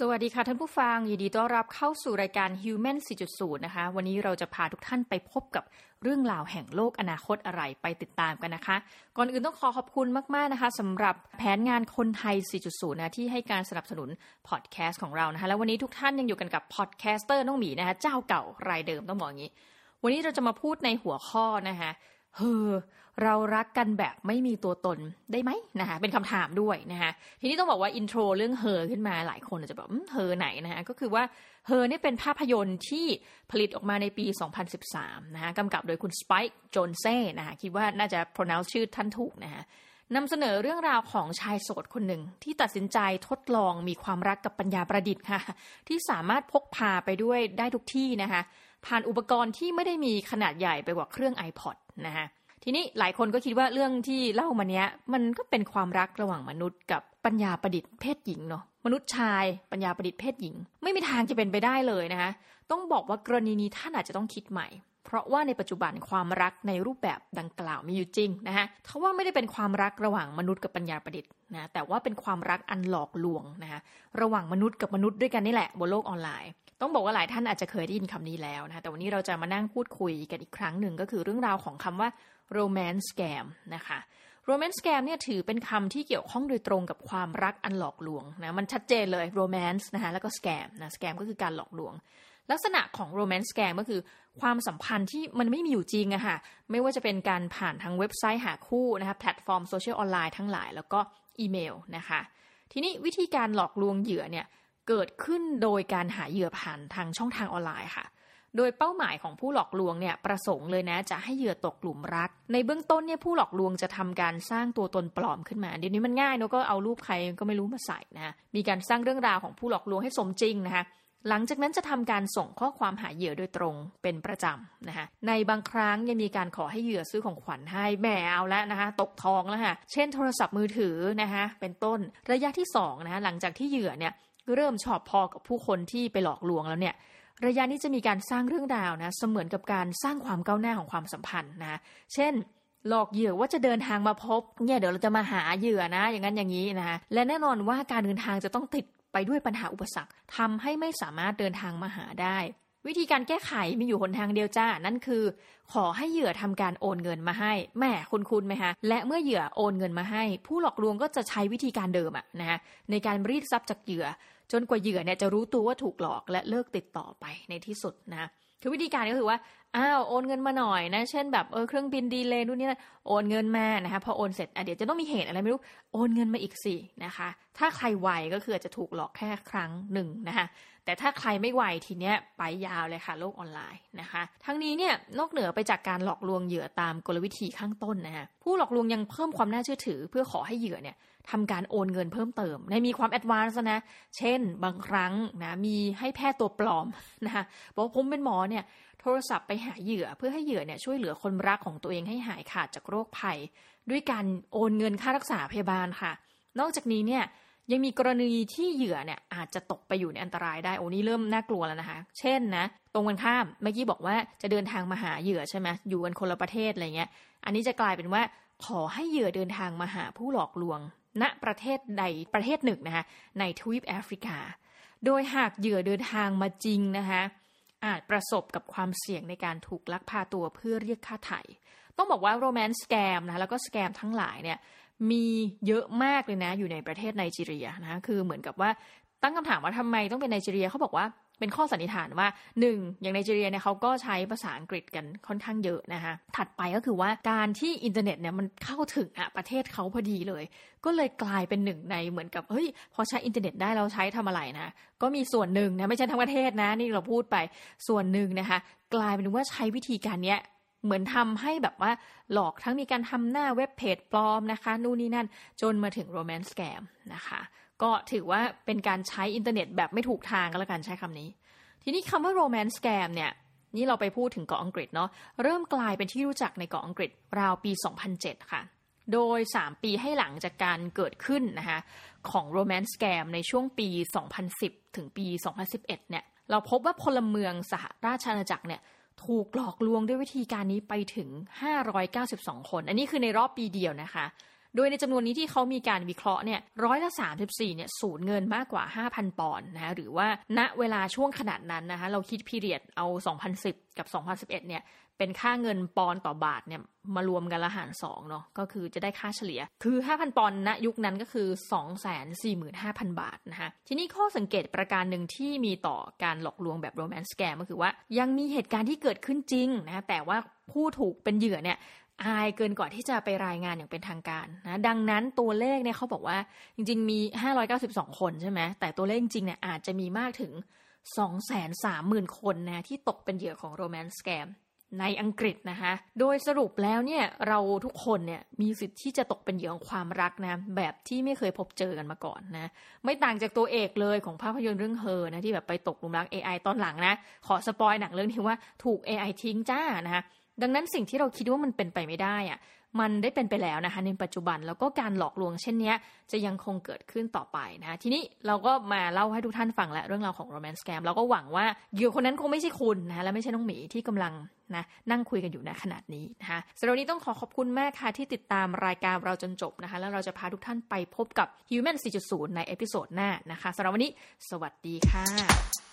สวัสดีค่ะท่านผู้ฟัง ยินดีต้อนรับเข้าสู่รายการ Human 4.0 นะคะ วันนี้เราจะพาทุกท่านไปพบกับเรื่องราวแห่งโลกอนาคตอะไรไปติดตามกันนะคะ ก่อนอื่นต้องขอขอบคุณมาก ๆ นะคะสำหรับแผนงานคนไทย 4.0 นะที่ให้การสนับสนุนพอดแคสต์ของเรานะคะ แล้ววันนี้ทุกท่านยังอยู่กันกับ podcaster น้องหมีนะคะ เจ้าเก่ารายเดิมต้องบอกอย่างนี้ วันนี้เราจะมาพูดในหัวข้อนะคะ เฮอเรารักกันแบบไม่มีตัวตนได้ไหมนะคะเป็นคำถามด้วยนะคะทีนี้ต้องบอกว่าอินโทรเรื่องเฮอขึ้นมาหลายคนอาจจะแบบเฮอไหนนะคะก็คือว่าเฮอเนี่ยเป็นภาพยนตร์ที่ผลิตออกมาในปี 2013นะคะกำกับโดยคุณสไปค์โจนเซ่นะคะคิดว่าน่าจะ pronounce ชื่อท่านถูกนะคะนำเสนอเรื่องราวของชายโสดคนหนึ่งที่ตัดสินใจทดลองมีความรักกับปัญญาประดิษฐ์ค่ะที่สามารถพกพาไปด้วยได้ทุกที่นะคะ ผ่านอุปกรณ์ที่ไม่ได้มีขนาดใหญ่ไปกว่าเครื่อง iPod นะคะทีนี้หลายคนก็คิดว่าเรื่องที่เล่ามาเนี้ย มันก็เป็นความรักระหว่างมนุษย์กับปัญญาประดิษฐ์เพศหญิงเนาะมนุษย์ชาย ปัญญาประดิษฐ์เพศหญิง ไม่มีทางจะเป็นไปได้เลยนะคะต้องบอกว่ากรณีนี้ท่านอาจจะต้องคิดใหม่ เพราะว่าในปัจจุบันความรักในรูปแบบดังกล่าวมีอยู่จริงนะคะทว่าไม่ได้เป็นความรักระหว่างมนุษย์กับปัญญาประดิษฐ์นะแต่ว่าเป็นความรักอันหลอกลวงนะคะระหว่างมนุษย์กับมนุษย์ด้วยกันนี่แหละบนโลกออนไลน์ ต้องบอกว่าหลายท่านอาจจะเคยได้ยินคำนี้แล้วนะคะแต่วันนี้เราจะมานั่งพูดคุยกันอีกครั้งหนึ่งก็คือเรื่องราวของคำว่า romance scam นะคะ romance scam เนี่ยถือเป็นคำที่เกี่ยวข้องโดยตรงกับความรักอันหลอกลวงนะมันชัดเจนเลย romance นะคะแล้วก็ scam นะ scam ก็คือการหลอกลวง ลักษณะของ romance scam ก็คือ ความสัมพันธ์ที่มันไม่มีอยู่จริงอะค่ะ ไม่ว่าจะเป็นการผ่านทางเว็บไซต์หาคู่นะคะแพลตฟอร์มโซเชียลออนไลน์ทั้งหลาย แล้วก็อีเมลนะคะ ทีนี้วิธีการหลอกลวงเหยื่อเนี่ยเกิดขึ้นโดยการหาเหยื่อผ่านทางช่องทางออนไลน์ค่ะ โดยเป้าหมายของผู้หลอกลวงเนี่ยประสงค์เลยนะจะให้เหยื่อตกหลุมรัก ในเบื้องต้นเนี่ยผู้หลอกลวงจะทำการสร้างตัวตนปลอมขึ้นมา เดี๋ยวนี้มันง่ายเนาะก็เอารูปใครก็ไม่รู้มาใส่นะมีการสร้างเรื่องราวของผู้หลอกลวงให้สมจริงนะคะ หลังจากนั้นจะทำการส่งข้อความหาเหยื่อโดยตรงเป็นประจำนะคะในบางครั้งยังมีการขอให้เหยื่อซื้อของขวัญให้แหมเอาแล้วนะคะตกทองแล้วค่ะเช่นโทรศัพท์มือถือนะคะเป็นต้นระยะที่2นะคะหลังจากที่เหยื่อเนี่ยเริ่มชอบพอกับผู้คนที่ไปหลอกลวงแล้วเนี่ยระยะนี้จะมีการสร้างเรื่องราวนะเสมือนกับการสร้างความก้าวหน้าของความสัมพันธ์นะเช่นหลอกเหยื่อว่าจะเดินทางมาพบเนี่ยเดี๋ยวเราจะมาหาเหยื่อนะ อย่างนั้นอย่างนี้นะคะและแน่นอนว่าการเดินทางจะต้องติด ไปด้วยปัญหาอุปสรรคทำให้ไม่สามารถเดินทางมาหาได้ วิธีการแก้ไขมีอยู่หนทางเดียวจ้า นั่นคือ ขอให้เหยื่อทำการโอนเงินมาให้แม่คุณคุณไหมคะและเมื่อเหยื่อโอนเงินมาให้ ผู้หลอกลวงก็จะใช้วิธีการเดิมอะนะฮะในการรีดทรัพย์จากเหยื่อ จนกว่าเหยื่อเนี่ยจะรู้ตัวว่าถูกหลอกและเลิกติดต่อไปในที่สุดนะคือวิธีการก็คือว่า อ้าวโอนเงินมาหน่อยนะ เช่นแบบเออเครื่องบินดีเลยนู่นนี่นะโอนเงินมานะคะพอโอนเสร็จอะเดี๋ยวจะต้องมีเหตุอะไรไม่รู้โอนเงินมาอีกสินะคะ ถ้าใครไวก็คือจะถูกหลอกแค่ครั้งหนึ่งนะคะแต่ถ้าใครไม่ไหวทีเนี้ยไปยาวเลยค่ะโลกออนไลน์นะคะ ทั้งนี้เนี่ยนอกเหนือไปจากการหลอกลวงเหยื่อตามกลวิธีข้างต้นนะคะผู้หลอกลวงยังเพิ่มความน่าเชื่อถือ เพื่อขอให้เหยื่อเนี่ยทำการโอนเงินเพิ่มเติม ในมีความ advance นะ เช่น บางครั้งนะมีให้แพทย์ตัวปลอมนะคะบอกผมเป็นหมอเนี่ย โทรศัพท์ไปหาเหยื่อเพื่อให้เหยื่อเนี่ยช่วยเหลือคนรักของตัวเองให้หายขาดจากโรคภัย ด้วยการโอนเงินค่ารักษาพยาบาลค่ะ นอกจากนี้เนี่ยยังมีกรณีที่เหยื่อเนี่ยอาจจะตกไปอยู่ในอันตรายได้โอ้นี่เริ่มน่ากลัวแล้วนะคะ เช่นนะ ตรงกันข้ามเมื่อกี้บอกว่าจะเดินทางมาหาเหยื่อใช่ไหมอยู่กันคนละประเทศอะไรเงี้ย อันนี้จะกลายเป็นว่าขอให้เหยื่อเดินทางมาหาผู้หลอกลวง ณประเทศใดประเทศหนึ่งนะคะในทวีปแอฟริกา โดยหากเหยื่อเดินทางมาจริงนะคะ อาจประสบกับความเสี่ยงในการถูกลักพาตัวเพื่อเรียกค่าไถ่ต้องบอกว่าโรแมนต์สแกมนะแล้วก็สแกมทั้งหลายเนี่ยมีเยอะมากเลยนะอยู่ในประเทศไนจีเรียนะคือเหมือนกับว่าตั้งคำถามว่าทำไมต้องเป็นไนจีเรียเขาบอกว่า เป็นข้อสันนิษฐานว่าหนึ่งอย่างไนจีเรียเนี่ยเขาก็ใช้ภาษาอังกฤษกันค่อนข้างเยอะนะคะถัดไปก็คือว่าการที่อินเทอร์เน็ตเนี่ยมันเข้าถึงอะประเทศเขาพอดีเลย ก็เลยกลายเป็นหนึ่งในเหมือนกับเฮ้ยพอใช้อินเทอร์เน็ตได้เราใช้ทำอะไรนะก็มีส่วนหนึ่งนะไม่ใช่ทั้งประเทศนะนี่เราพูดไปส่วนหนึ่งนะคะ กลายเป็นว่าใช้วิธีการเนี้ยเหมือนทำให้แบบว่าหลอกทั้งมีการทำหน้าเว็บเพจปลอมนะคะ นู่นนี่นั่นจนมาถึง romance scam นะคะ ก็ถือว่าเป็นการใช้อินเทอร์เน็ตแบบไม่ถูกทางก็แล้วกันใช้คำนี้ ทีนี้คำว่า romance scam เนี่ยนี่เราไปพูดถึงเกาะอังกฤษเนาะเริ่มกลายเป็นที่รู้จักในเกาะอังกฤษราวปี 2007 ค่ะ โดย 3 ปีให้หลังจากการเกิดขึ้นนะคะของ romance scam ในช่วงปี 2010 ถึงปี 2011 เนี่ยเราพบว่าพลเมืองสหราชอาณาจักรเนี่ยถูกหลอกลวงด้วยวิธีการนี้ไปถึง 592 คน อันนี้คือในรอบปีเดียวนะคะ โดยในจำนวนนี้ที่เขามีการวิเคราะห์เนี่ยร้อยละ34เนี่ยสูญเงินมากกว่า 5,000 ปอนด์นะคะหรือว่าณเวลาช่วงขนาดนั้นนะคะเราคิดพีเรียดเอา 2010 กับ 2011เนี่ย เป็นค่าเงินปอนต่อบาทเนี่ยมารวมกันละหารสองเนาะก็คือจะได้ค่าเฉลี่ย คือ 5,000 ปอนณยุคนั้นก็คือ 245,000 บาทนะคะทีนี้ข้อสังเกตประการหนึ่งที่มีต่อการหลอกลวงแบบโรแมนต์แกมก็คือว่า ยังมีเหตุการณ์ที่เกิดขึ้นจริงนะแต่ว่าผู้ถูกเป็นเหยื่อเนี่ยอายเกินกว่าที่จะไปรายงานอย่างเป็นทางการนะดังนั้นตัวเลขเนี่ยเขาบอกว่าจริงๆมี 592 คนใช่ไหมแต่ตัวเลขจริงเนี่ยอาจจะมีมากถึง 230,000 คนนะที่ตกเป็นเหยื่อของโรแมนต์แกม ในอังกฤษนะคะ โดยสรุปแล้วเนี่ยเราทุกคนเนี่ยมีสิทธิ์ที่จะตกเป็นเหยื่อของความรักนะแบบที่ไม่เคยพบเจอกันมาก่อนนะไม่ต่างจากตัวเอกเลยของภาพยนตร์เรื่องเฮอนะที่แบบไปตกหลุมรัก AI ตอนหลังนะ ขอสปอยหนังเรื่องนี้ว่าถูก AI ทิ้งจ้านะคะ ดังนั้นสิ่งที่เราคิดว่ามันเป็นไปไม่ได้อะมันได้เป็นไปแล้วนะคะในปัจจุบันแล้วก็การหลอกลวงเช่นนี้จะยังคงเกิดขึ้นต่อไปนะคะทีนี้เราก็มาเล่าให้ทุกท่านฟังและเรื่องราวของ romance scam เราก็หวังว่าเหยื่อคนนั้นคงไม่ใช่คุณนะและไม่ใช่น้องหมีที่กำลังนะนั่งคุยกันอยู่ในขณะนี้นะคะสำหรับวันนี้ต้องขอขอบคุณมากค่ะที่ติดตามรายการเราจนจบนะคะแล้วเราจะพาทุกท่านไปพบกับ Human 4.0 ใน episode หน้านะคะสำหรับวันนี้ สวัสดีค่ะ